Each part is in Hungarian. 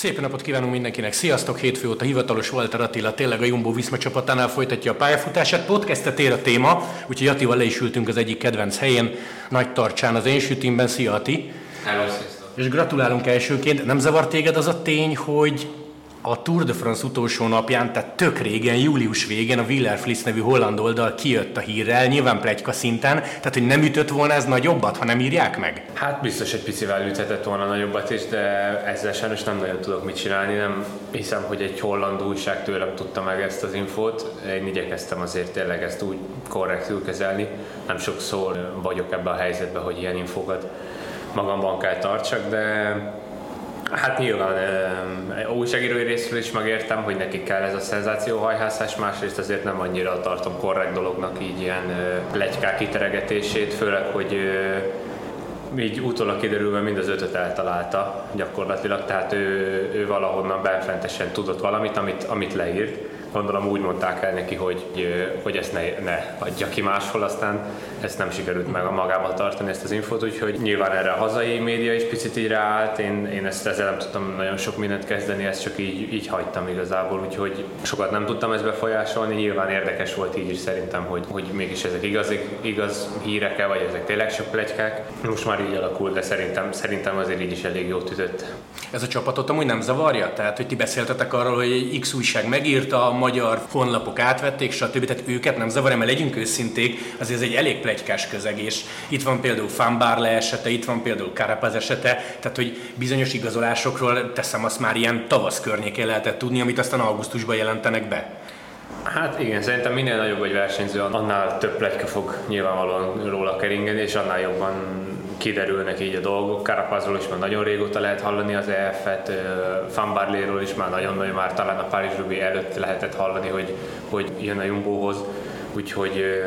Szép napot kívánunk mindenkinek, sziasztok! Hétfő óta hivatalos Walter Attila tényleg a Jumbo Viszma csapatánál folytatja a pályafutását. Podcastet ér a téma, úgyhogy Attival le is ültünk az egyik kedvenc helyén, Nagy Tartsán az én sütimben. Szia Ati! Hello, És gratulálunk elsőként. Nem zavar téged az a tény, hogy a Tour de France utolsó napján, tehát tök régen, július végén a Willer Fliss nevű holland oldal kijött a hírrel, nyilván plegyka szinten, tehát hogy nem ütött volna ez nagyobbat, ha nem írják meg? Hát biztos egy picivel üthetett volna nagyobbat is, de ezzel sajnos nem nagyon tudok mit csinálni, nem hiszem, hogy egy holland újság tőlem tudta meg ezt az infót. Én igyekeztem azért tényleg ezt úgy korrektül kezelni, nem sokszor vagyok ebben a helyzetben, hogy ilyen infókat magamban kell tartsak, de Hát nyilván újságírói részről is megértem, hogy nekik kell ez a szenzációhajhászás, másrészt azért nem annyira tartom korrekt dolognak így ilyen plegykák kiteregetését, főleg, hogy így utólag kiderülve mind az ötöt eltalálta gyakorlatilag, tehát ő, ő valahonnan benfentesen tudott valamit, amit, amit leírt gondolom úgy mondták el neki, hogy, hogy ezt ne, ne adja ki máshol, aztán ezt nem sikerült meg a magával tartani ezt az infót, úgyhogy nyilván erre a hazai média is picit így ráállt, én, én ezt ezzel nem tudtam nagyon sok mindent kezdeni, ezt csak így, így hagytam igazából, úgyhogy sokat nem tudtam ezt befolyásolni, nyilván érdekes volt így is szerintem, hogy, hogy mégis ezek igaz, igaz hírek vagy ezek tényleg sok plegykák. Most már így alakul, de szerintem, szerintem azért így is elég jót ütött. Ez a csapatot amúgy nem zavarja? Tehát, hogy ti beszéltetek arról, hogy X újság megírta, magyar honlapok átvették, stb. Tehát őket nem zavarja, mert legyünk őszinték, azért ez egy elég plegykás közeg, és itt van például Fanbarle esete, itt van például Carapaz esete, tehát hogy bizonyos igazolásokról teszem azt már ilyen tavasz környékén lehetett tudni, amit aztán augusztusban jelentenek be. Hát igen, szerintem minél nagyobb egy versenyző, annál több pletyka fog nyilvánvalóan róla keringeni, és annál jobban kiderülnek így a dolgok. Carapazról is már nagyon régóta lehet hallani az EF-et, Fanbarléről is már nagyon-nagyon már talán a Paris előtt lehetett hallani, hogy, hogy jön a Jumbohoz. Úgyhogy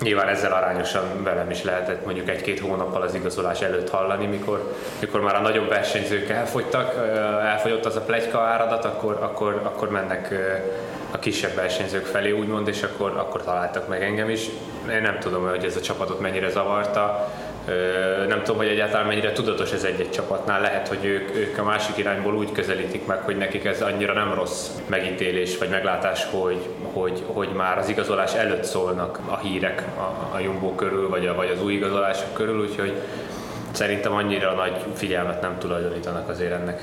nyilván ezzel arányosan velem is lehetett mondjuk egy-két hónappal az igazolás előtt hallani, mikor, mikor már a nagyobb versenyzők elfogytak, elfogyott az a plegyka áradat, akkor, akkor, akkor mennek a kisebb versenyzők felé úgymond, és akkor, akkor találtak meg engem is. Én nem tudom, hogy ez a csapatot mennyire zavarta, nem tudom, hogy egyáltalán mennyire tudatos ez egy-egy csapatnál. Lehet, hogy ők, ők a másik irányból úgy közelítik meg, hogy nekik ez annyira nem rossz megítélés vagy meglátás, hogy, hogy, hogy már az igazolás előtt szólnak a hírek a, a Jumbo körül, vagy, a, vagy az új igazolások körül, úgyhogy szerintem annyira nagy figyelmet nem tulajdonítanak azért ennek.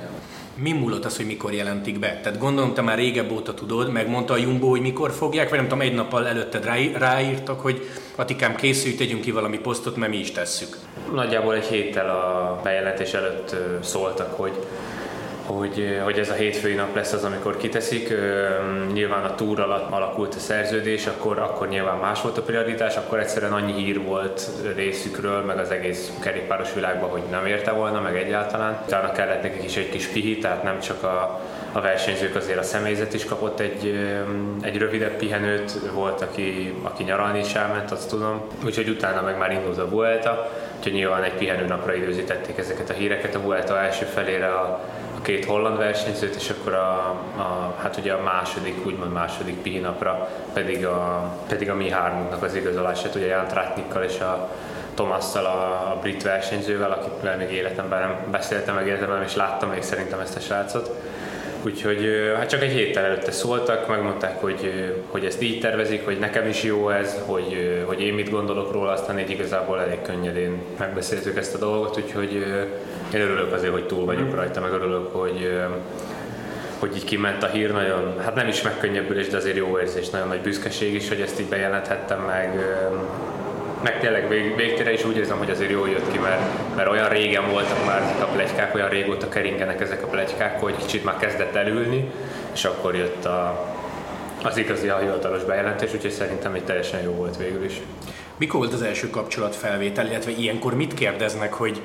Mi múlott az, hogy mikor jelentik be? Tehát gondolom, te már régebb óta tudod, megmondta a Jumbo, hogy mikor fogják, vagy nem tudom, egy nappal előtted ráírtak, hogy Atikám készülj, tegyünk ki valami posztot, mert mi is tesszük. Nagyjából egy héttel a bejelentés előtt szóltak, hogy hogy, hogy ez a hétfői nap lesz az, amikor kiteszik. Nyilván a túr alatt alakult a szerződés, akkor, akkor nyilván más volt a prioritás, akkor egyszerűen annyi hír volt részükről, meg az egész kerékpáros világban, hogy nem érte volna, meg egyáltalán. Utána kellett nekik is egy kis pihi, tehát nem csak a, a versenyzők, azért a személyzet is kapott egy, egy rövidebb pihenőt, volt, aki, aki nyaralni is elment, azt tudom. Úgyhogy utána meg már indult a Vuelta, úgyhogy nyilván egy pihenő napra időzítették ezeket a híreket. A Vuelta első felére a két holland versenyzőt, és akkor a, a, hát ugye a második, úgymond második pihinapra pedig a, pedig a mi hármunknak az igazolását, ugye Jan Tratnikkal és a Tomasszal, a, a brit versenyzővel, akitvel még életemben nem beszéltem meg életemben, és láttam még szerintem ezt a srácot Úgyhogy hát csak egy héttel előtte szóltak, megmondták, hogy, hogy ezt így tervezik, hogy nekem is jó ez, hogy, hogy én mit gondolok róla, aztán így igazából elég könnyedén megbeszéltük ezt a dolgot, úgyhogy én örülök azért, hogy túl vagyok rajta, meg örülök, hogy, hogy így kiment a hír, nagyon, hát nem is megkönnyebbülés, de azért jó érzés, nagyon nagy büszkeség is, hogy ezt így bejelenthettem, meg meg tényleg vég, végtére is úgy érzem, hogy azért jól jött ki, mert, mert olyan régen voltak már a plegykák, olyan régóta keringenek ezek a plegykák, hogy kicsit már kezdett elülni, és akkor jött a, az igazi a hivatalos bejelentés, úgyhogy szerintem egy teljesen jó volt végül is. Mikor volt az első kapcsolatfelvétel, illetve ilyenkor mit kérdeznek, hogy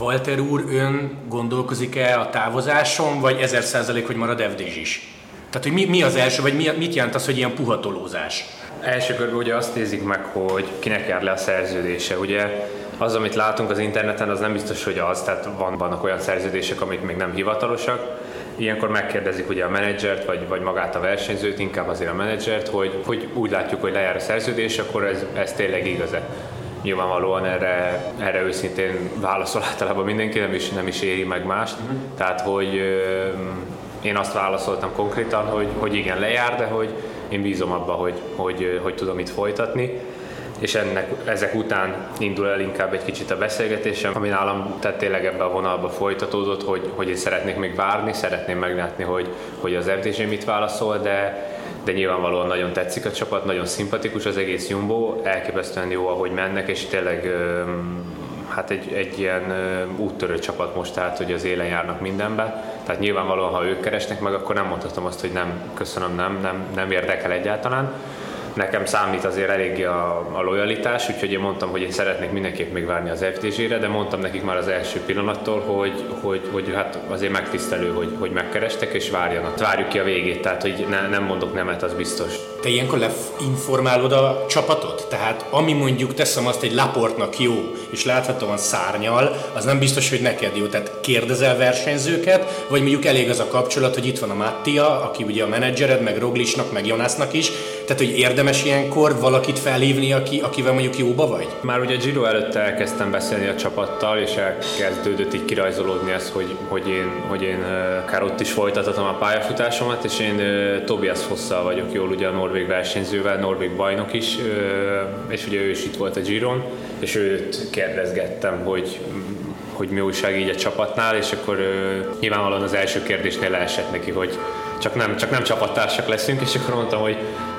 Walter úr, ön gondolkozik-e a távozáson, vagy ezer százalék, hogy marad FDZ is? Tehát, hogy mi, mi az első, vagy mi, mit jelent az, hogy ilyen puhatolózás? Első körben ugye azt nézik meg, hogy kinek jár le a szerződése. Ugye az, amit látunk az interneten, az nem biztos, hogy az, tehát van, vannak olyan szerződések, amik még nem hivatalosak. Ilyenkor megkérdezik ugye a menedzsert, vagy, vagy magát a versenyzőt, inkább azért a menedzsert, hogy, hogy úgy látjuk, hogy lejár a szerződés, akkor ez, ez tényleg igaz-e. nyilvánvalóan erre, erre őszintén válaszol általában mindenki, nem is, nem is éri meg mást. Uh-huh. Tehát, hogy én azt válaszoltam konkrétan, hogy, hogy igen, lejár, de hogy én bízom abba, hogy, hogy, hogy tudom itt folytatni és ennek, ezek után indul el inkább egy kicsit a beszélgetésem, ami nálam tehát tényleg ebbe a vonalba folytatódott, hogy, hogy én szeretnék még várni, szeretném meglátni, hogy, hogy az FDZ mit válaszol, de, de nyilvánvalóan nagyon tetszik a csapat, nagyon szimpatikus az egész Jumbo, elképesztően jó, ahogy mennek, és tényleg hát egy, egy ilyen úttörő csapat most, tehát hogy az élen járnak mindenbe. Tehát nyilvánvalóan, ha ők keresnek meg, akkor nem mondhatom azt, hogy nem, köszönöm, nem, nem, nem érdekel egyáltalán nekem számít azért eléggé a, a lojalitás, úgyhogy én mondtam, hogy én szeretnék mindenképp még várni az FTZ-re, de mondtam nekik már az első pillanattól, hogy, hogy, hogy hát azért megtisztelő, hogy, hogy megkerestek és várjanak. Várjuk ki a végét, tehát hogy ne, nem mondok nemet, az biztos. Te ilyenkor leinformálod a csapatot? Tehát ami mondjuk teszem azt egy laportnak jó, és láthatóan szárnyal, az nem biztos, hogy neked jó. Tehát kérdezel versenyzőket, vagy mondjuk elég az a kapcsolat, hogy itt van a Mattia, aki ugye a menedzsered, meg Roglicsnak, meg Jonasnak is, tehát hogy érdemes ilyenkor valakit felhívni, aki, akivel mondjuk jóba vagy? Már ugye Giro előtt elkezdtem beszélni a csapattal, és elkezdődött így kirajzolódni ez, hogy, hogy én, hogy én akár ott is folytathatom a pályafutásomat, és én Tobias Fosszal vagyok jól, ugye a norvég versenyzővel, norvég bajnok is, és ugye ő is itt volt a Giron, és őt kérdezgettem, hogy hogy mi újság így a csapatnál, és akkor nyilvánvalóan az első kérdésnél leesett neki, hogy csak nem, csak nem csapattársak leszünk, és akkor mondtam, hogy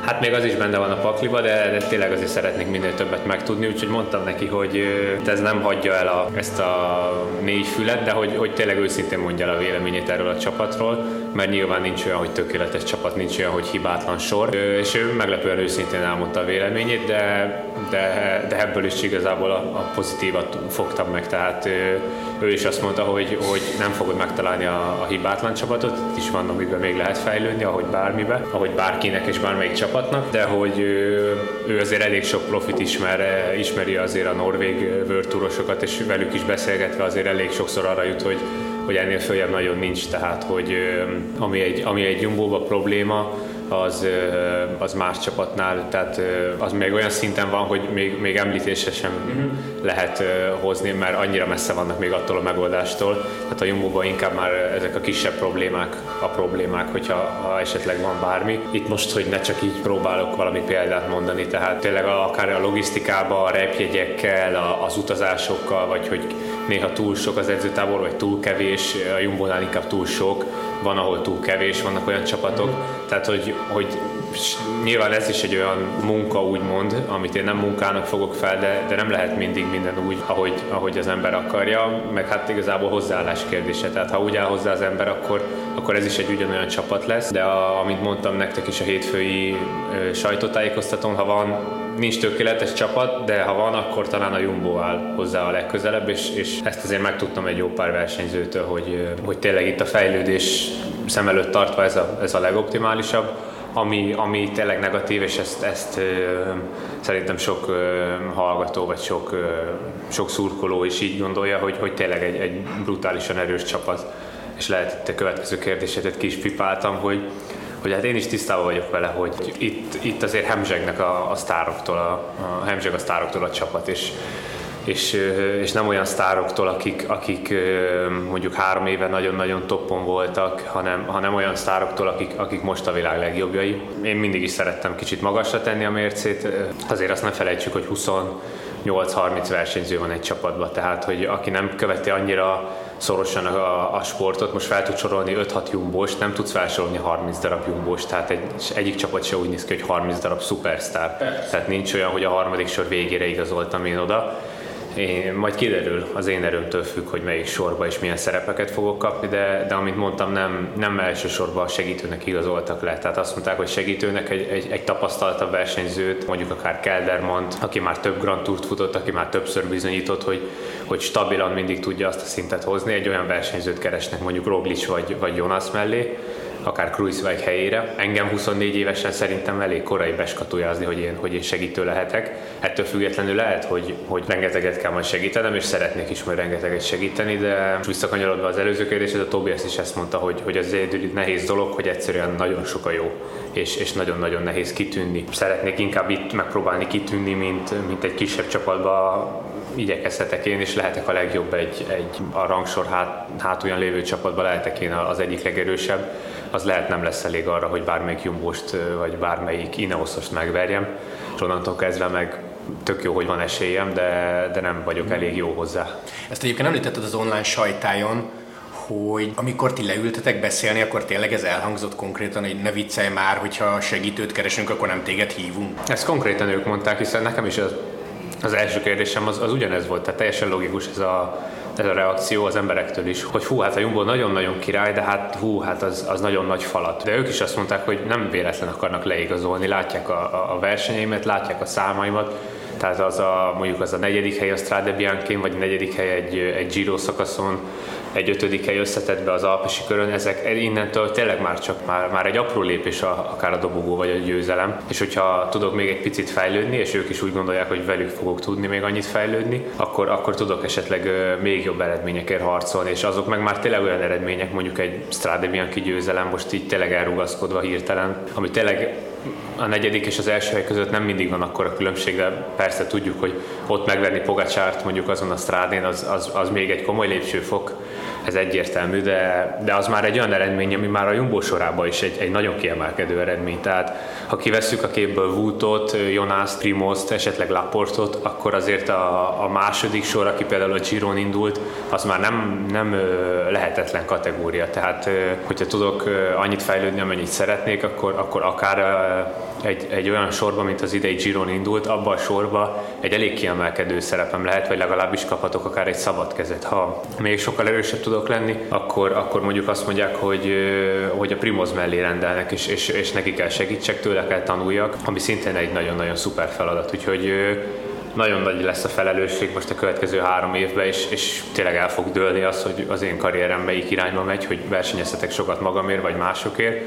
Hát még az is benne van a pakliba, de, de tényleg azért szeretnék minél többet megtudni, úgyhogy mondtam neki, hogy ez nem hagyja el a, ezt a négy fület, de hogy, hogy tényleg őszintén mondja el a véleményét erről a csapatról, mert nyilván nincs olyan, hogy tökéletes csapat, nincs olyan, hogy hibátlan sor, és ő meglepően őszintén elmondta a véleményét, de, de, de ebből is igazából a, a pozitívat fogtam meg, tehát ő, ő is azt mondta, hogy, hogy nem fogod megtalálni a, a hibátlan csapatot, itt is van, amiben még lehet fejlődni, ahogy bármibe, ahogy bárkinek és bármelyik csapatnak, de hogy ő, azért elég sok profit ismer, ismeri azért a norvég vörtúrosokat, és velük is beszélgetve azért elég sokszor arra jut, hogy hogy ennél följebb nagyon nincs, tehát hogy ami egy, ami egy jumbóba probléma, az, az más csapatnál, tehát az még olyan szinten van, hogy még, még említésre sem uh-huh. lehet hozni, mert annyira messze vannak még attól a megoldástól. Tehát a Jumbo-ban inkább már ezek a kisebb problémák a problémák, hogyha ha esetleg van bármi. Itt most, hogy ne csak így próbálok valami példát mondani, tehát tényleg akár a logisztikába, a repjegyekkel, az utazásokkal, vagy hogy néha túl sok az edzőtábor, vagy túl kevés, a Jumbo-nál inkább túl sok, van, ahol túl kevés, vannak olyan csapatok, tehát hogy, hogy nyilván ez is egy olyan munka, úgymond, amit én nem munkának fogok fel, de, de nem lehet mindig minden úgy, ahogy, ahogy az ember akarja, meg hát igazából hozzáállás kérdése. Tehát ha úgy áll hozzá az ember, akkor, akkor ez is egy ugyanolyan csapat lesz. De a, amit mondtam nektek is a hétfői ö, sajtótájékoztatón, ha van nincs tökéletes csapat, de ha van, akkor talán a Jumbo áll hozzá a legközelebb, és, és ezt azért megtudtam egy jó pár versenyzőtől, hogy, hogy tényleg itt a fejlődés szem előtt tartva ez a, ez a legoptimálisabb ami, ami tényleg negatív, és ezt, ezt ö, szerintem sok ö, hallgató, vagy sok, ö, sok szurkoló is így gondolja, hogy, hogy tényleg egy, egy brutálisan erős csapat. És lehet itt a következő kérdésetet ki is pipáltam, hogy, hogy hát én is tisztában vagyok vele, hogy itt, itt azért hemzsegnek a, a sztároktól, a, a hemzseg a sztároktól a csapat, és és, és nem olyan sztároktól, akik, akik mondjuk három éve nagyon-nagyon toppon voltak, hanem, hanem olyan sztároktól, akik, akik most a világ legjobbjai. Én mindig is szerettem kicsit magasra tenni a mércét, azért azt ne felejtsük, hogy 28-30 versenyző van egy csapatban, tehát hogy aki nem követi annyira szorosan a, a sportot, most fel tud sorolni 5-6 jumbós, nem tudsz felsorolni 30 darab jumbós, tehát egy, egyik csapat se úgy néz ki, hogy 30 darab szupersztár. Tehát nincs olyan, hogy a harmadik sor végére igazoltam én oda én, majd kiderül, az én erőmtől függ, hogy melyik sorba és milyen szerepeket fogok kapni, de, de amit mondtam, nem, nem elsősorban a segítőnek igazoltak le. Tehát azt mondták, hogy segítőnek egy, egy, egy tapasztaltabb versenyzőt, mondjuk akár Keldermont, aki már több Grand Tourt futott, aki már többször bizonyított, hogy, hogy stabilan mindig tudja azt a szintet hozni, egy olyan versenyzőt keresnek, mondjuk Roglic vagy, vagy Jonas mellé, akár Kruiswijk helyére. Engem 24 évesen szerintem elég korai beskatujázni, hogy én, hogy én segítő lehetek. Ettől függetlenül lehet, hogy, hogy rengeteget kell majd segítenem, és szeretnék is majd rengeteget segíteni, de visszakanyarodva az előző kérdéshez, a Tobias is ezt mondta, hogy, hogy az egy nehéz dolog, hogy egyszerűen nagyon sok a jó, és, és nagyon-nagyon nehéz kitűnni. Szeretnék inkább itt megpróbálni kitűnni, mint, mint egy kisebb csapatba igyekezhetek én, és lehetek a legjobb egy, egy a rangsor hát, hátulján lévő csapatban, lehetek én az egyik legerősebb, az lehet nem lesz elég arra, hogy bármelyik jumbost vagy bármelyik Ineosost megverjem, és onnantól kezdve meg tök jó, hogy van esélyem, de, de nem vagyok elég jó hozzá. Ezt egyébként említetted az online sajtájon, hogy amikor ti leültetek beszélni, akkor tényleg ez elhangzott konkrétan, hogy ne viccelj már, hogyha segítőt keresünk, akkor nem téged hívunk. Ezt konkrétan ők mondták, hiszen nekem is az, az első kérdésem az, az ugyanez volt, tehát teljesen logikus ez a, ez a reakció az emberektől is, hogy hú, hát a Jumbo nagyon-nagyon király, de hát hú, hát az, az nagyon nagy falat. De ők is azt mondták, hogy nem véletlen akarnak leigazolni, látják a, a, versenyeimet, látják a számaimat, tehát az a, mondjuk az a negyedik hely a Strade bianchi vagy a negyedik hely egy, egy Giro szakaszon, egy ötödik hely összetettbe az Alpesi körön, ezek innentől tényleg már csak már, már egy apró lépés a, akár a dobogó vagy a győzelem. És hogyha tudok még egy picit fejlődni, és ők is úgy gondolják, hogy velük fogok tudni még annyit fejlődni, akkor, akkor tudok esetleg még jobb eredményekért harcolni, és azok meg már tényleg olyan eredmények, mondjuk egy Strade Bianchi győzelem, most így tényleg elrugaszkodva hirtelen, ami tényleg a negyedik és az első hely között nem mindig van akkor a különbség, de persze tudjuk, hogy ott megverni Pogacsárt mondjuk azon a strádén, az, az, az még egy komoly lépcsőfok, ez egyértelmű, de, de az már egy olyan eredmény, ami már a Jumbo sorában is egy, egy nagyon kiemelkedő eredmény. Tehát ha kivesszük a képből Wootot, Jonas, Primoszt, esetleg Laportot, akkor azért a, a második sor, aki például a Giron indult, az már nem, nem lehetetlen kategória. Tehát hogyha tudok annyit fejlődni, amennyit szeretnék, akkor, akkor akár egy, egy olyan sorba, mint az idei Giron indult, abban a sorba egy elég kiemelkedő szerepem lehet, vagy legalábbis kaphatok akár egy szabad kezet. Ha még sokkal erősebb tudok lenni, akkor, akkor mondjuk azt mondják, hogy, hogy a Primoz mellé rendelnek, és, és, és neki kell segítsek, tőle kell tanuljak, ami szintén egy nagyon-nagyon szuper feladat. Úgyhogy nagyon nagy lesz a felelősség most a következő három évben, és, és tényleg el fog dőlni az, hogy az én karrierem melyik irányba megy, hogy versenyezhetek sokat magamért, vagy másokért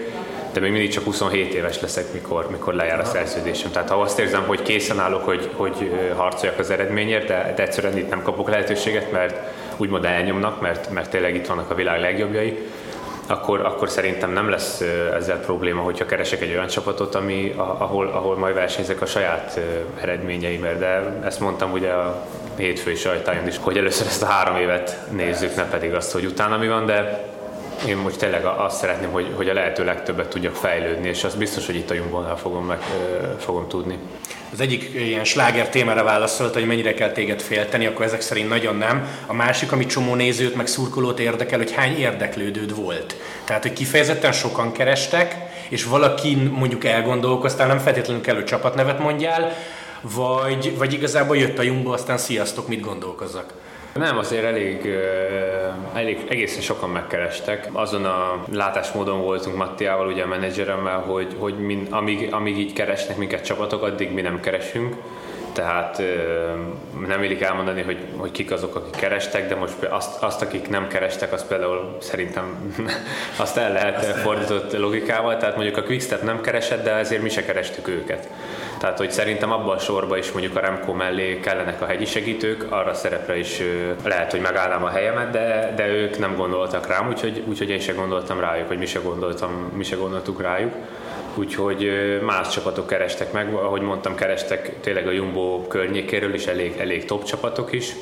de még mindig csak 27 éves leszek, mikor, mikor lejár a szerződésem. Tehát ha azt érzem, hogy készen állok, hogy, hogy harcoljak az eredményért, de, de egyszerűen itt nem kapok lehetőséget, mert úgymond elnyomnak, mert, mert tényleg itt vannak a világ legjobbjai, akkor, akkor szerintem nem lesz ezzel probléma, hogyha keresek egy olyan csapatot, ami, ahol, ahol majd versenyzek a saját eredményeimért. De ezt mondtam ugye a hétfői sajtájon is, hogy először ezt a három évet nézzük, ne pedig azt, hogy utána mi van, de én most tényleg azt szeretném, hogy, hogy a lehető legtöbbet tudjak fejlődni, és az biztos, hogy itt a Jumbonnál fogom, meg, fogom tudni. Az egyik ilyen sláger témára válaszolt, hogy mennyire kell téged félteni, akkor ezek szerint nagyon nem. A másik, ami csomó nézőt, meg szurkolót érdekel, hogy hány érdeklődőd volt. Tehát, hogy kifejezetten sokan kerestek, és valaki mondjuk elgondolkoztál, nem feltétlenül kell, hogy csapatnevet mondjál, vagy, vagy igazából jött a Jumbo, aztán sziasztok, mit gondolkozzak. Nem, azért elég, elég egészen sokan megkerestek. Azon a látásmódon voltunk Mattiával, ugye a menedzseremmel, hogy, hogy min, amíg, amíg így keresnek minket csapatok, addig mi nem keresünk tehát nem illik elmondani, hogy, hogy kik azok, akik kerestek, de most azt, azt akik nem kerestek, azt például szerintem azt el lehet fordított logikával, tehát mondjuk a Quickstep nem keresett, de ezért mi se kerestük őket. Tehát, hogy szerintem abban a sorban is mondjuk a Remco mellé kellenek a hegyi segítők, arra szerepre is lehet, hogy megállnám a helyemet, de, de ők nem gondoltak rám, úgyhogy, úgyhogy én se gondoltam rájuk, hogy mi se, gondoltam, mi se gondoltuk rájuk úgyhogy más csapatok kerestek meg, ahogy mondtam, kerestek tényleg a Jumbo környékéről is elég, elég top csapatok is,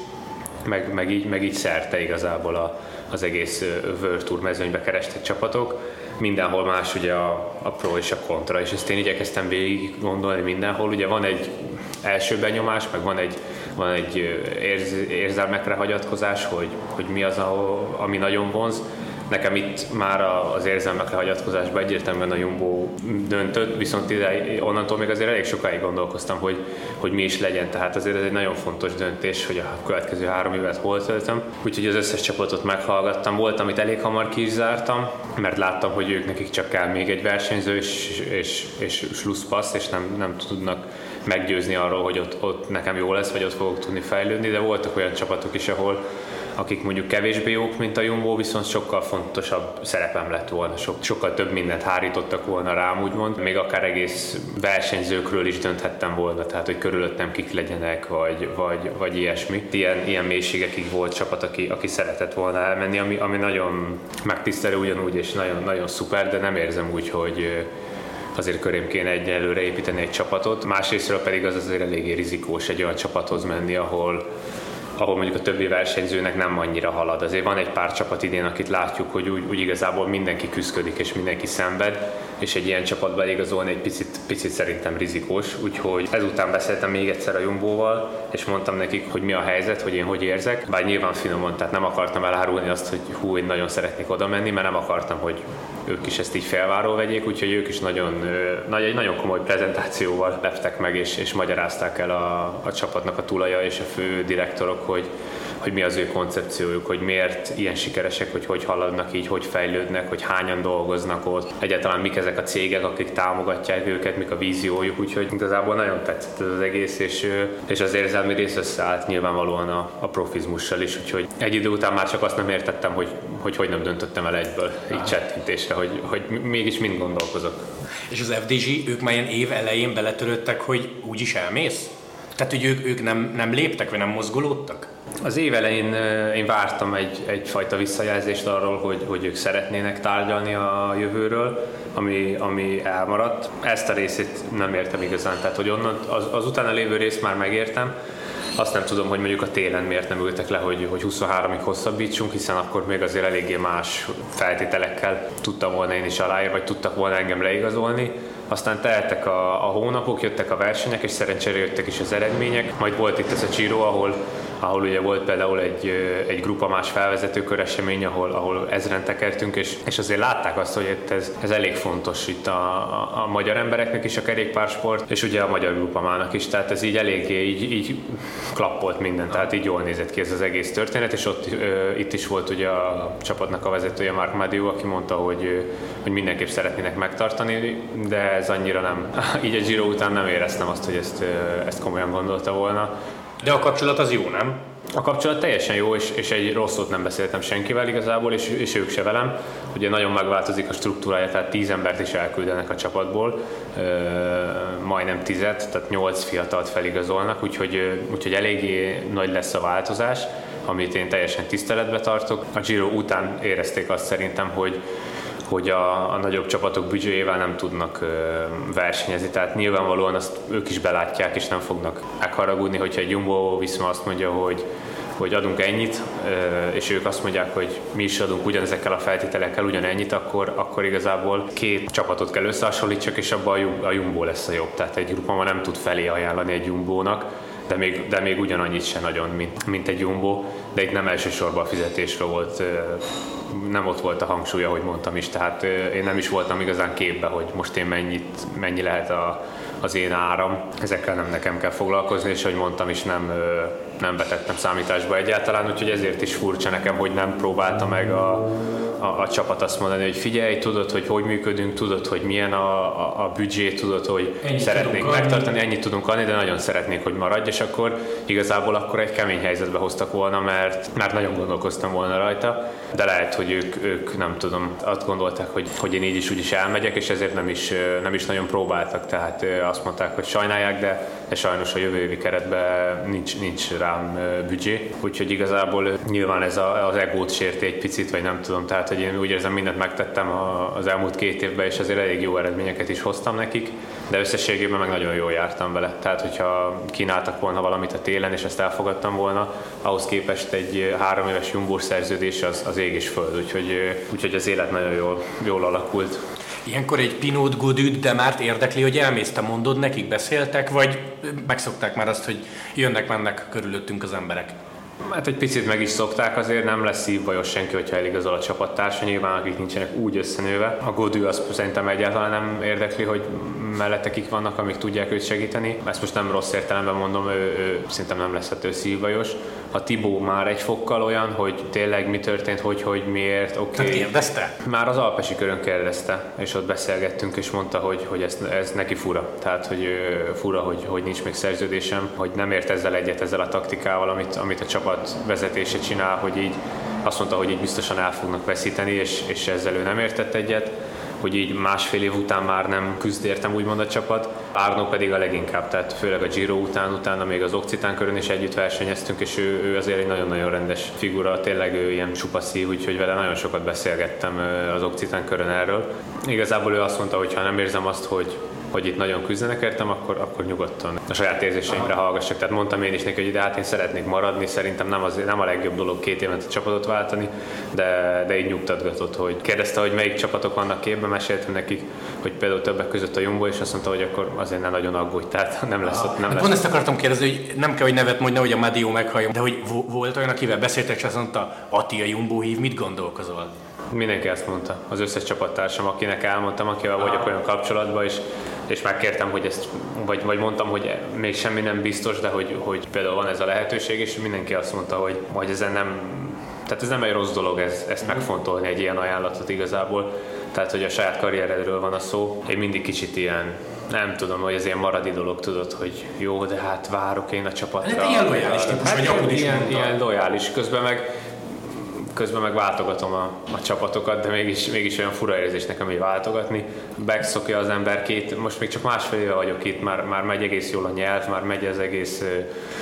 meg, meg, így, meg így szerte igazából a, az egész World Tour mezőnybe kerestek csapatok. Mindenhol más ugye a, a pro és a kontra, és ezt én igyekeztem végig gondolni mindenhol. Ugye van egy első benyomás, meg van egy, van egy érz, érzelmekre hagyatkozás, hogy, hogy mi az, ami nagyon vonz Nekem itt már az érzelmekre hagyatkozásban egyértelműen a Jumbo döntött, viszont ide, onnantól még azért elég sokáig gondolkoztam, hogy, hogy mi is legyen. Tehát azért ez egy nagyon fontos döntés, hogy a következő három évet hol töltöm. Úgyhogy az összes csapatot meghallgattam. Volt, amit elég hamar ki is zártam, mert láttam, hogy ők nekik csak kell még egy versenyző és, és, és slusszpassz, és nem, nem tudnak meggyőzni arról, hogy ott, ott nekem jó lesz, vagy ott fogok tudni fejlődni, de voltak olyan csapatok is, ahol akik mondjuk kevésbé jók, mint a Jumbo, viszont sokkal fontosabb szerepem lett volna, so, sokkal több mindent hárítottak volna rám, úgymond. Még akár egész versenyzőkről is dönthettem volna, tehát hogy körülöttem kik legyenek, vagy, vagy, vagy ilyesmi. Ilyen, ilyen mélységekig volt csapat, aki, aki szeretett volna elmenni, ami, ami nagyon megtisztelő ugyanúgy, és nagyon, nagyon szuper, de nem érzem úgy, hogy azért körém kéne egyelőre építeni egy csapatot. Másrésztről pedig az azért eléggé rizikós egy olyan csapathoz menni, ahol ahol mondjuk a többi versenyzőnek nem annyira halad. Azért van egy pár csapat idén, akit látjuk, hogy úgy, úgy igazából mindenki küzdik és mindenki szenved, és egy ilyen csapatba igazolni egy picit, picit szerintem rizikós, úgyhogy ezután beszéltem még egyszer a Jumbóval, és mondtam nekik, hogy mi a helyzet, hogy én hogy érzek, bár nyilván finoman, tehát nem akartam elárulni azt, hogy hú, én nagyon szeretnék oda menni, mert nem akartam, hogy ők is ezt így felváról vegyék, úgyhogy ők is nagyon, nagy, egy nagyon komoly prezentációval leptek meg, és, és magyarázták el a, a csapatnak a tulaja és a fő direktorok, hogy, hogy mi az ő koncepciójuk, hogy miért ilyen sikeresek, hogy hogy haladnak így, hogy fejlődnek, hogy hányan dolgoznak ott, egyáltalán mik ezek a cégek, akik támogatják őket, mik a víziójuk, úgyhogy igazából nagyon tetszett ez az egész, és, és az érzelmi rész összeállt nyilvánvalóan a, a profizmussal is, úgyhogy egy idő után már csak azt nem értettem, hogy hogy, hogy nem döntöttem el egyből, így csettintésre, hogy, hogy mégis mind gondolkozok. És az FDG, ők már ilyen év elején beletörődtek, hogy úgyis elmész? Tehát, hogy ők, ők nem, nem léptek, vagy nem mozgolódtak? Az év elején én vártam egy, egyfajta visszajelzést arról, hogy, hogy ők szeretnének tárgyalni a jövőről, ami, ami elmaradt. Ezt a részét nem értem igazán, tehát hogy onnan az, az utána lévő részt már megértem, azt nem tudom, hogy mondjuk a télen miért nem ültek le, hogy, hogy 23-ig hosszabbítsunk, hiszen akkor még azért eléggé más feltételekkel tudtam volna én is aláírni, vagy tudtak volna engem leigazolni. Aztán teltek a, a hónapok, jöttek a versenyek, és szerencsére jöttek is az eredmények. Majd volt itt ez a Giro, ahol ahol ugye volt például egy, egy grupa más felvezetőkör esemény, ahol, ahol ezren tekertünk, és, és azért látták azt, hogy ez, ez elég fontos itt a, a, a magyar embereknek is a kerékpársport, és ugye a magyar grupamának is, tehát ez így eléggé így, így klappolt minden, tehát így jól nézett ki ez az egész történet, és ott ö, itt is volt ugye a csapatnak a vezetője Mark Madiu, aki mondta, hogy, hogy mindenképp szeretnének megtartani, de ez annyira nem, így a Giro után nem éreztem azt, hogy ezt, ezt komolyan gondolta volna. De a kapcsolat az jó, nem? A kapcsolat teljesen jó, és, és egy rosszot nem beszéltem senkivel igazából, és, és ők se velem. Ugye nagyon megváltozik a struktúrája, tehát tíz embert is elküldenek a csapatból, ö, majdnem tizet, tehát nyolc fiatalt feligazolnak, úgyhogy, úgyhogy eléggé nagy lesz a változás, amit én teljesen tiszteletbe tartok. A Giro után érezték azt szerintem, hogy, hogy a, a nagyobb csapatok büdzséjével nem tudnak ö, versenyezni, tehát nyilvánvalóan azt ők is belátják, és nem fognak megharagudni, hogyha egy Jumbo Viszma azt mondja, hogy hogy adunk ennyit, és ők azt mondják, hogy mi is adunk ugyanezekkel a feltételekkel ugyanennyit, akkor, akkor igazából két csapatot kell összehasonlítsak, és abban a Jumbo lesz a jobb. Tehát egy grupa nem tud felé ajánlani egy Jumbónak, de még, de még ugyanannyit se nagyon, mint, mint egy Jumbo, de itt nem elsősorban a fizetésről volt, nem ott volt a hangsúly, ahogy mondtam is, tehát én nem is voltam igazán képbe, hogy most én mennyit, mennyi lehet a, az én áram. Ezekkel nem nekem kell foglalkozni, és ahogy mondtam is, nem, nem vetettem számításba egyáltalán, úgyhogy ezért is furcsa nekem, hogy nem próbálta meg a, a, a csapat azt mondani, hogy figyelj, tudod, hogy hogy működünk, tudod, hogy milyen a, a, a büdzsé, tudod, hogy ennyit szeretnék megtartani, adni. ennyit tudunk adni, de nagyon szeretnék, hogy maradj, és akkor igazából akkor egy kemény helyzetbe hoztak volna, mert, mert nagyon gondolkoztam volna rajta, de lehet, hogy ők, ők nem tudom, azt gondolták, hogy, hogy én így is úgy is elmegyek, és ezért nem is, nem is nagyon próbáltak, tehát azt mondták, hogy sajnálják, de, de sajnos a jövő évi keretben nincs, nincs rám büdzsé, úgyhogy igazából nyilván ez a, az egót sérti egy picit, vagy nem tudom, tehát hogy én úgy érzem, mindent megtettem az elmúlt két évben, és azért elég jó eredményeket is hoztam nekik, de összességében meg nagyon jól jártam vele. Tehát, hogyha kínáltak volna valamit a télen, és ezt elfogadtam volna, ahhoz képest egy három éves jumbós szerződés az, az ég és föld, úgyhogy, úgyhogy az élet nagyon jól, jól alakult. Ilyenkor egy Pinot Godüt, de már érdekli, hogy elmész, te mondod, nekik beszéltek, vagy megszokták már azt, hogy jönnek-mennek körülöttünk az emberek? Hát egy picit meg is szokták, azért nem lesz szívbajos senki, hogyha eligazol a csapattársa, nyilván akik nincsenek úgy összenőve. A Godű az szerintem egyáltalán nem érdekli, hogy mellette kik vannak, amik tudják őt segíteni. Ezt most nem rossz értelemben mondom, ő, ő szerintem nem lesz ettől szívbajos. A Tibó már egy fokkal olyan, hogy tényleg mi történt, hogy, hogy miért, oké. Okay. Tehát kérdezte? Már az Alpesi körön kérdezte, és ott beszélgettünk, és mondta, hogy, hogy ez, ez neki fura. Tehát, hogy fura, hogy, hogy nincs még szerződésem, hogy nem ért ezzel egyet, ezzel a taktikával, amit, amit a csapat vezetése csinál, hogy így azt mondta, hogy így biztosan el fognak veszíteni, és, és ezzel ő nem értett egyet hogy így másfél év után már nem küzd értem úgymond a csapat. Árnó pedig a leginkább, tehát főleg a Giro után, utána még az Occitán körön is együtt versenyeztünk, és ő, ő azért egy nagyon-nagyon rendes figura, tényleg ő ilyen csupa szív, úgyhogy vele nagyon sokat beszélgettem az Occitán körön erről. Igazából ő azt mondta, hogy ha nem érzem azt, hogy hogy itt nagyon küzdenek értem, akkor, akkor nyugodtan a saját érzéseimre hallgassak. Tehát mondtam én is neki, hogy de hát én szeretnék maradni, szerintem nem, az, nem a legjobb dolog két évet a csapatot váltani, de, de így nyugtatgatott, hogy kérdezte, hogy melyik csapatok vannak képben, meséltem nekik, hogy például többek között a Jumbo, és azt mondta, hogy akkor azért ne nagyon aggódj, tehát nem lesz ott. Nem hát lesz pont ezt akartam kérdezni, hogy nem kell, hogy nevet mondja, hogy a Madio meghalljon, de hogy volt olyan, akivel beszéltek, és azt mondta, Ati a Jumbo hív, mit gondolkozol? Mindenki ezt mondta, az összes csapattársam, akinek elmondtam, akivel vagyok olyan kapcsolatban, és és megkértem, hogy ezt, vagy, vagy mondtam, hogy még semmi nem biztos, de hogy, hogy például van ez a lehetőség, és mindenki azt mondta, hogy, hogy ezen nem, tehát ez nem egy rossz dolog ez, ezt megfontolni egy ilyen ajánlatot igazából. Tehát, hogy a saját karrieredről van a szó. Én mindig kicsit ilyen nem tudom, hogy ez ilyen maradi dolog, tudod, hogy jó, de hát várok én a csapatra. Hát ilyen lojális típus, hát, vagy ilyen, ilyen lojális. Közben meg közben meg váltogatom a, a csapatokat, de mégis, mégis olyan fura érzés nekem így váltogatni. Megszokja az ember két, most még csak másfél éve vagyok itt, már, már megy egész jól a nyelv, már megy az egész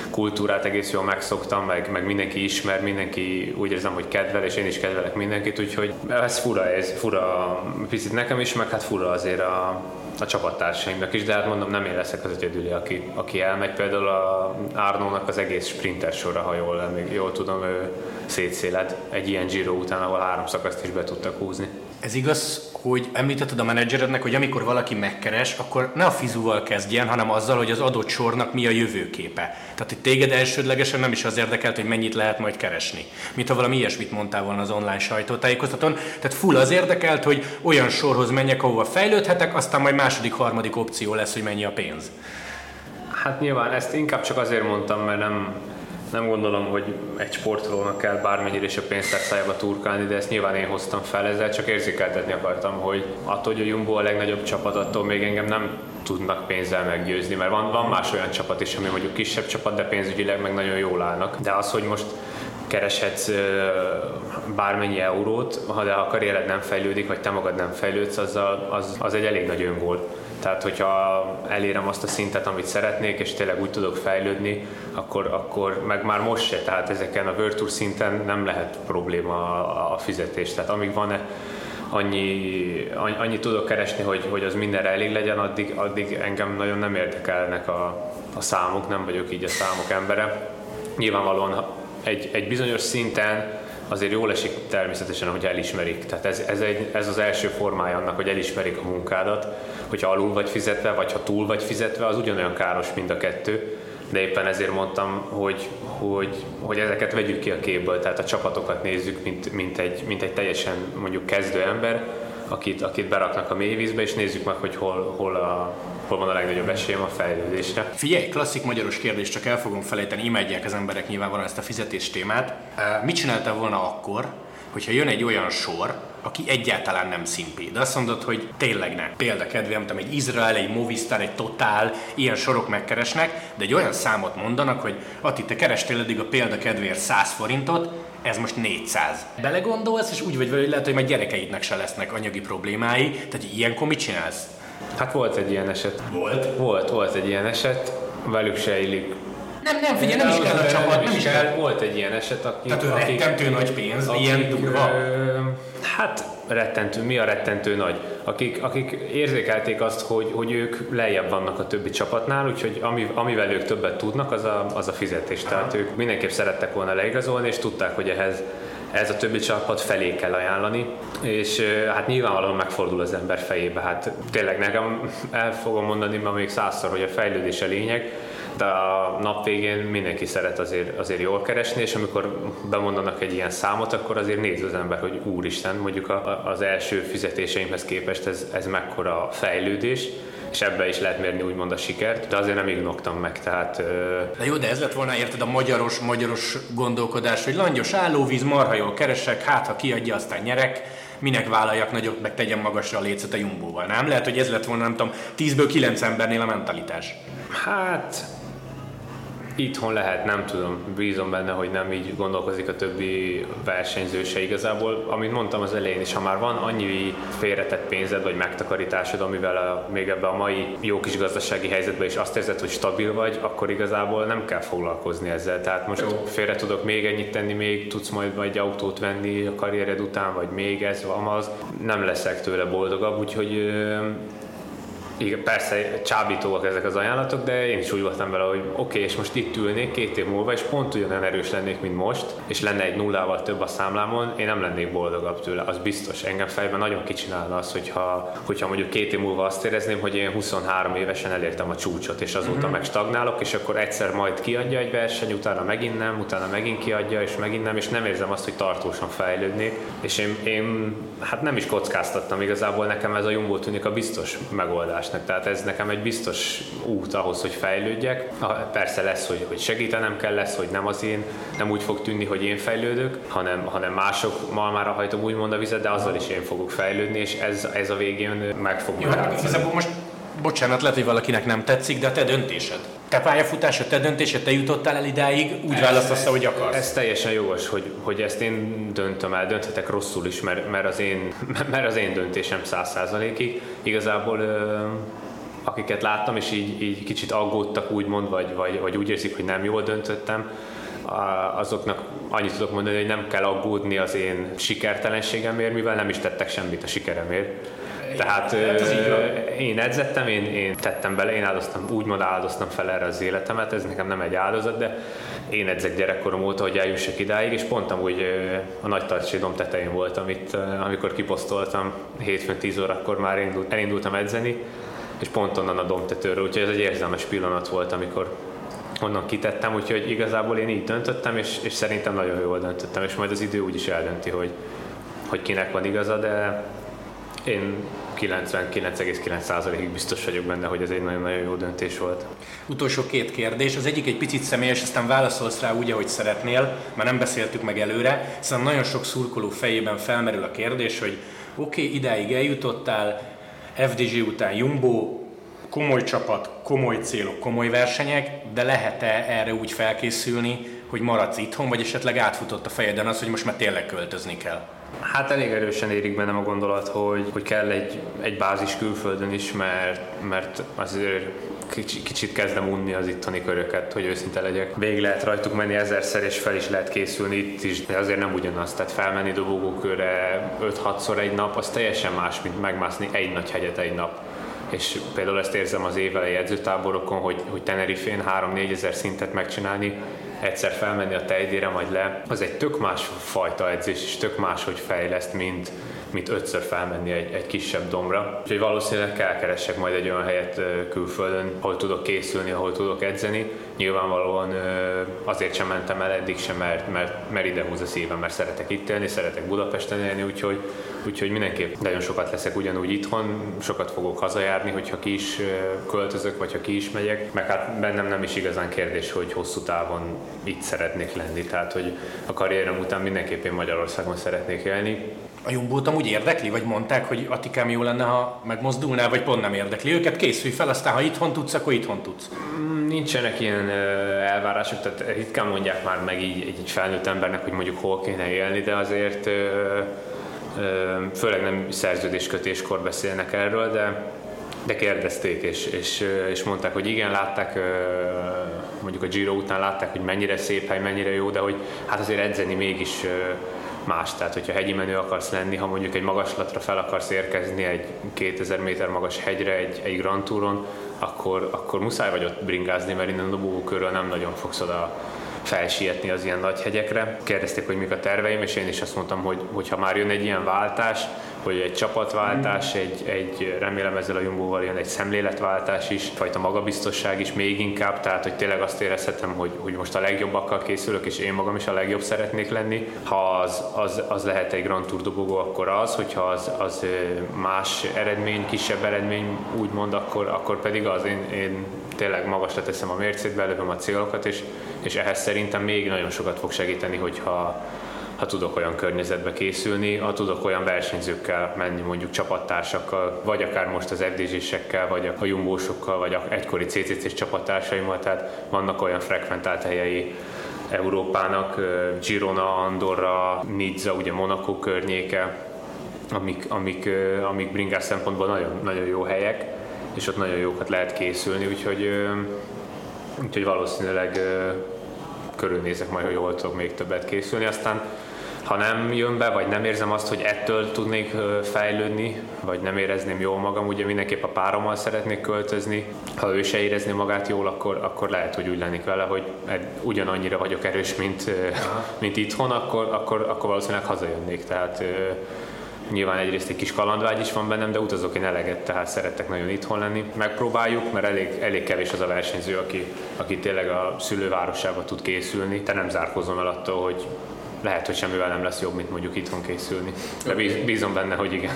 kultúrát, egész jól megszoktam, meg, meg mindenki ismer, mindenki úgy érzem, hogy kedvel, és én is kedvelek mindenkit, úgyhogy ez fura, ez fura picit nekem is, meg hát fura azért a, a csapattársaimnak is, de hát mondom, nem én leszek az egyedüli, aki, aki elmegy. Például a Árnónak az egész sprinter sorra, ha jól, jól tudom, ő szétszéled egy ilyen Giro után, ahol három szakaszt is be tudtak húzni. Ez igaz, hogy említetted a menedzserednek, hogy amikor valaki megkeres, akkor ne a fizuval kezdjen, hanem azzal, hogy az adott sornak mi a jövőképe. Tehát, hogy téged elsődlegesen nem is az érdekelt, hogy mennyit lehet majd keresni. Mint ha valami ilyesmit mondtál volna az online sajtótájékoztatón. Tehát full az érdekelt, hogy olyan sorhoz menjek, ahova fejlődhetek, aztán majd második, harmadik opció lesz, hogy mennyi a pénz. Hát nyilván ezt inkább csak azért mondtam, mert nem, nem gondolom, hogy egy sportolónak kell bármennyire is a pénztárcájába turkálni, de ezt nyilván én hoztam fel, ezzel csak érzékeltetni akartam, hogy attól, hogy a Jumbo a legnagyobb csapat, attól még engem nem tudnak pénzzel meggyőzni, mert van, van más olyan csapat is, ami mondjuk kisebb csapat, de pénzügyileg meg nagyon jól állnak. De az, hogy most kereshetsz bármennyi eurót, ha de a karriered nem fejlődik, vagy te magad nem fejlődsz, az, a, az, az egy elég nagy öngól. Tehát, hogyha elérem azt a szintet, amit szeretnék, és tényleg úgy tudok fejlődni, akkor, akkor meg már most se, tehát ezeken a Virtual szinten nem lehet probléma a, a fizetés. Tehát amíg van annyi, annyi tudok keresni, hogy, hogy az mindenre elég legyen, addig, addig engem nagyon nem érdekelnek a, a számok, nem vagyok így a számok embere. Nyilvánvalóan egy, egy bizonyos szinten azért jól esik természetesen, hogy elismerik. Tehát ez, ez, egy, ez az első formája annak, hogy elismerik a munkádat, hogyha alul vagy fizetve, vagy ha túl vagy fizetve, az ugyanolyan káros, mind a kettő. De éppen ezért mondtam, hogy, hogy, hogy ezeket vegyük ki a képből, tehát a csapatokat nézzük, mint, mint, egy, mint egy teljesen mondjuk kezdő ember, akit, akit beraknak a mélyvízbe, és nézzük meg, hogy hol, hol a, hol van a legnagyobb esélyem a fejlődésre. Figyelj, klasszik magyaros kérdés, csak el fogom felejteni, imádják az emberek nyilvánvalóan ezt a fizetés témát. Mit csináltál volna akkor, hogyha jön egy olyan sor, aki egyáltalán nem szimpi. De azt mondod, hogy tényleg nem. Példa kedvem, nem egy Izrael, egy Movistar, egy Total, ilyen sorok megkeresnek, de egy olyan számot mondanak, hogy Ati, te kerestél eddig a példa kedvéért 100 forintot, ez most 400. Belegondolsz, és úgy vagy vele, hogy lehet, hogy majd gyerekeidnek se lesznek anyagi problémái, tehát ilyenkor mit csinálsz? Hát volt egy ilyen eset. Volt? Volt, volt egy ilyen eset. Velük se illik nem, nem, figyelj, nem is kell a csapat, nem is kell. Volt egy ilyen eset, aki... Tehát ő rettentő nagy pénz, akik, ilyen durva. Ö, hát rettentő, mi a rettentő nagy? Akik, akik érzékelték azt, hogy, hogy ők lejjebb vannak a többi csapatnál, úgyhogy ami, amivel ők többet tudnak, az a, az a fizetés. Aha. Tehát ők mindenképp szerettek volna leigazolni, és tudták, hogy ehhez ez a többi csapat felé kell ajánlani, és hát nyilvánvalóan megfordul az ember fejébe. Hát tényleg nekem el fogom mondani ma még százszor, hogy a fejlődés a lényeg, de a nap végén mindenki szeret azért, azért jól keresni, és amikor bemondanak egy ilyen számot, akkor azért néz az ember, hogy úristen, mondjuk a, az első fizetéseimhez képest ez, ez mekkora fejlődés, és ebbe is lehet mérni úgymond a sikert, de azért nem ignoktam meg, tehát... De jó, de ez lett volna érted a magyaros, magyaros gondolkodás, hogy langyos állóvíz, marha jól keresek, hát ha kiadja, aztán nyerek, minek vállaljak nagyot, meg tegyem magasra a lécet a jumbóval, nem? Lehet, hogy ez lett volna, nem tudom, 10-ből 9 embernél a mentalitás. Hát Itthon lehet, nem tudom, bízom benne, hogy nem így gondolkozik a többi versenyző se igazából. Amit mondtam az elején is, ha már van annyi félretett pénzed vagy megtakarításod, amivel a, még ebbe a mai jó kis gazdasági helyzetben is azt érzed, hogy stabil vagy, akkor igazából nem kell foglalkozni ezzel. Tehát most jó. félre tudok még ennyit tenni, még tudsz majd egy autót venni a karriered után, vagy még ez, van az. Nem leszek tőle boldogabb, úgyhogy igen, persze csábítóak ezek az ajánlatok, de én is úgy voltam vele, hogy oké, okay, és most itt ülnék két év múlva, és pont ugyanolyan erős lennék, mint most, és lenne egy nullával több a számlámon, én nem lennék boldogabb tőle, az biztos. Engem fejben nagyon kicsinálna az, hogyha, hogyha mondjuk két év múlva azt érezném, hogy én 23 évesen elértem a csúcsot, és azóta mm-hmm. meg stagnálok, és akkor egyszer majd kiadja egy verseny, utána megint nem, utána megint kiadja, és megint nem, és nem érzem azt, hogy tartósan fejlődnék. És én, én hát nem is kockáztattam igazából, nekem ez a Jumbo tűnik a biztos megoldás lesznek. Tehát ez nekem egy biztos út ahhoz, hogy fejlődjek. Persze lesz, hogy, hogy segítenem kell, lesz, hogy nem az én, nem úgy fog tűnni, hogy én fejlődök, hanem, hanem mások malmára hajtom úgymond a vizet, de azzal is én fogok fejlődni, és ez, ez a végén meg fog Jó, hát most bocsánat, lehet, hogy valakinek nem tetszik, de a te döntésed. Te pályafutásod, te döntésed, te jutottál el idáig, úgy ez, választasz, hogy akarsz. Ez teljesen jogos, hogy, hogy ezt én döntöm el, dönthetek rosszul is, mert, mert, az, én, mert az én döntésem száz százalékig. Igazából akiket láttam, és így, így kicsit aggódtak úgymond, vagy, vagy, vagy úgy érzik, hogy nem jól döntöttem, azoknak annyit tudok mondani, hogy nem kell aggódni az én sikertelenségemért, mivel nem is tettek semmit a sikeremért tehát hát én edzettem, én, én tettem bele, én áldoztam, úgymond áldoztam fel erre az életemet, ez nekem nem egy áldozat, de én edzek gyerekkorom óta, hogy eljussak idáig, és pont amúgy a nagy tartsidom tetején voltam itt, amikor kiposztoltam hétfőn 10 órakor már elindult, elindultam edzeni, és pont onnan a domtetőről, úgyhogy ez egy érzelmes pillanat volt, amikor onnan kitettem, úgyhogy igazából én így döntöttem, és, és szerintem nagyon jól döntöttem, és majd az idő úgy is eldönti, hogy, hogy kinek van igaza, de én 99,9%-ig biztos vagyok benne, hogy ez egy nagyon-nagyon jó döntés volt. Utolsó két kérdés. Az egyik egy picit személyes, aztán válaszolsz rá úgy, ahogy szeretnél, mert nem beszéltük meg előre, hiszen nagyon sok szurkoló fejében felmerül a kérdés, hogy oké, okay, idáig eljutottál, FDG után Jumbo, komoly csapat, komoly célok, komoly versenyek, de lehet-e erre úgy felkészülni, hogy maradsz itthon, vagy esetleg átfutott a fejeden az, hogy most már tényleg költözni kell? Hát elég erősen érik bennem a gondolat, hogy, hogy kell egy, egy bázis külföldön is, mert, mert azért kicsit, kicsit kezdem unni az itteni köröket, hogy őszinte legyek. Végig lehet rajtuk menni ezerszer, és fel is lehet készülni itt is, de azért nem ugyanaz. Tehát felmenni dobogókörre 5-6-szor egy nap, az teljesen más, mint megmászni egy nagy hegyet egy nap és például ezt érzem az évelei edzőtáborokon, hogy, hogy Tenerifén 3-4 ezer szintet megcsinálni, egyszer felmenni a tejdére, majd le, az egy tök más fajta edzés, és tök más, hogy fejleszt, mint, mint ötször felmenni egy, egy kisebb dombra. Úgyhogy valószínűleg kell keresek majd egy olyan helyet külföldön, ahol tudok készülni, ahol tudok edzeni. Nyilvánvalóan azért sem mentem el eddig sem, mert, mert, mert ide húz a szívem, mert szeretek itt élni, szeretek Budapesten élni, úgyhogy, úgyhogy mindenképp nagyon sokat leszek ugyanúgy itthon, sokat fogok hazajárni, hogyha ki is költözök, vagy ha ki is megyek, meg hát bennem nem is igazán kérdés, hogy hosszú távon itt szeretnék lenni, tehát hogy a karrierem után mindenképpen Magyarországon szeretnék élni, a Jumbót amúgy érdekli, vagy mondták, hogy Atikám jó lenne, ha megmozdulnál, vagy pont nem érdekli őket? Készülj fel, aztán ha itthon tudsz, akkor itthon tudsz. Mm, nincsenek ilyen elvárások, tehát ritkán mondják már meg így egy, egy felnőtt embernek, hogy mondjuk hol kéne élni, de azért főleg nem szerződéskötéskor beszélnek erről, de de kérdezték, és, és, és mondták, hogy igen, látták, mondjuk a Giro után látták, hogy mennyire szép hely, mennyire jó, de hogy hát azért edzeni mégis más. Tehát, hogyha hegyi menő akarsz lenni, ha mondjuk egy magaslatra fel akarsz érkezni egy 2000 méter magas hegyre egy, egy Grand Touron, akkor, akkor muszáj vagy ott bringázni, mert innen a dobogókörről nem nagyon fogsz oda felsietni az ilyen nagy hegyekre. Kérdezték, hogy mik a terveim, és én is azt mondtam, hogy ha már jön egy ilyen váltás, hogy egy csapatváltás, egy, egy remélem ezzel a Jumbo-val jön egy szemléletváltás is, fajta magabiztosság is még inkább, tehát hogy tényleg azt érezhetem, hogy, hogy most a legjobbakkal készülök, és én magam is a legjobb szeretnék lenni. Ha az, az, az lehet egy Grand Tour dobogó, akkor az, hogyha az, az más eredmény, kisebb eredmény, úgymond, akkor, akkor pedig az. Én, én tényleg magasra teszem a mércét, belövöm a célokat, és, és ehhez szerintem még nagyon sokat fog segíteni, hogyha ha tudok olyan környezetbe készülni, ha tudok olyan versenyzőkkel menni, mondjuk csapattársakkal, vagy akár most az FDZ-sekkel, vagy a jumbósokkal, vagy a egykori CCC-s csapattársaimmal, tehát vannak olyan frekventált helyei Európának, Girona, Andorra, Nizza, ugye Monaco környéke, amik, amik, amik bringás szempontból nagyon, nagyon jó helyek, és ott nagyon jókat lehet készülni, úgyhogy, úgyhogy valószínűleg körülnézek majd, hogy hol tudok még többet készülni. Aztán ha nem jön be, vagy nem érzem azt, hogy ettől tudnék fejlődni, vagy nem érezném jól magam, ugye mindenképp a párommal szeretnék költözni. Ha ő se érezné magát jól, akkor, akkor lehet, hogy úgy lennék vele, hogy ugyanannyira vagyok erős, mint, mint itthon, akkor, akkor, akkor valószínűleg hazajönnék. Tehát Nyilván egyrészt egy kis kalandvágy is van bennem, de utazok én eleget, tehát szeretek nagyon itthon lenni. Megpróbáljuk, mert elég, elég kevés az a versenyző, aki, aki tényleg a szülővárosába tud készülni. Te nem zárkozom el attól, hogy lehet, hogy semmivel nem lesz jobb, mint mondjuk itthon készülni. De bízom benne, hogy igen.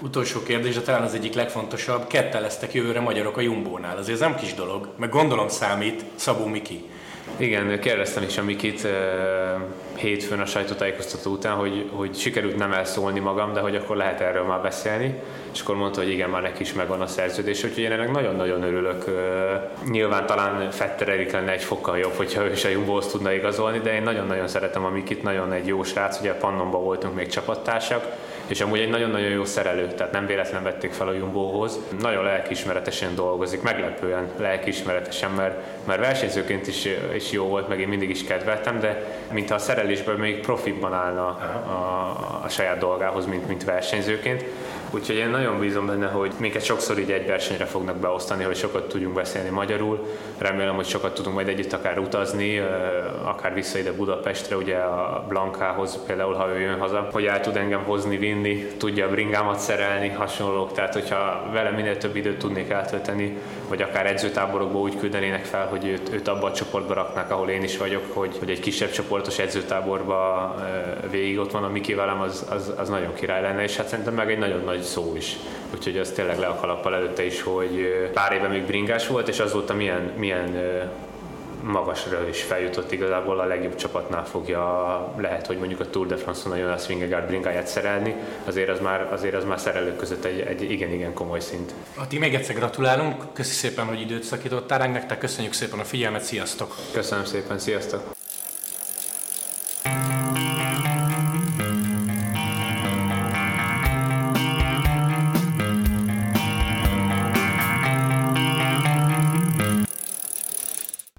Utolsó kérdés, de talán az egyik legfontosabb. Kettel lesztek jövőre magyarok a Jumbónál. Azért ez nem kis dolog, meg gondolom számít Szabó Miki. Igen, kérdeztem is a Mikit hétfőn a sajtótájékoztató után, hogy, hogy sikerült nem elszólni magam, de hogy akkor lehet erről már beszélni, és akkor mondta, hogy igen, már neki is megvan a szerződés, úgyhogy én ennek nagyon-nagyon örülök. Nyilván talán Fetter Erik lenne egy fokkal jobb, hogyha ő is a Jumbo-hoz tudna igazolni, de én nagyon-nagyon szeretem a Mikit, nagyon egy jó srác, ugye Pannonban voltunk még csapattársak, és amúgy egy nagyon-nagyon jó szerelő, tehát nem véletlen vették fel a Jumbohoz. Nagyon lelkiismeretesen dolgozik, meglepően lelkiismeretesen, mert, mert versenyzőként is, is jó volt, meg én mindig is kedveltem, de mintha a szerelésből még profibban állna a, a, a saját dolgához, mint, mint versenyzőként. Úgyhogy én nagyon bízom benne, hogy minket sokszor így egy versenyre fognak beosztani, hogy sokat tudjunk beszélni magyarul. Remélem, hogy sokat tudunk majd együtt akár utazni, akár vissza ide Budapestre, ugye a Blankához például, ha ő jön haza, hogy el tud engem hozni, vinni, tudja a bringámat szerelni, hasonlók. Tehát, hogyha vele minél több időt tudnék eltölteni, vagy akár edzőtáborokba úgy küldenének fel, hogy őt, őt abba a csoportba raknák, ahol én is vagyok, hogy, hogy egy kisebb csoportos edzőtáborba végig ott van a Miki velem, az, az, az nagyon király lenne, és hát szerintem meg egy nagyon nagy szó is. Úgyhogy az tényleg le a kalappal előtte is, hogy pár éve még bringás volt, és azóta milyen, milyen magasra is feljutott igazából a legjobb csapatnál fogja, lehet, hogy mondjuk a Tour de France-on a Jonas Vingegaard bringáját szerelni, azért az már, azért az már szerelők között egy, egy igen-igen komoly szint. Ati, még egyszer gratulálunk, köszi szépen, hogy időt szakítottál ránk, nektek köszönjük szépen a figyelmet, sziasztok! Köszönöm szépen, sziasztok!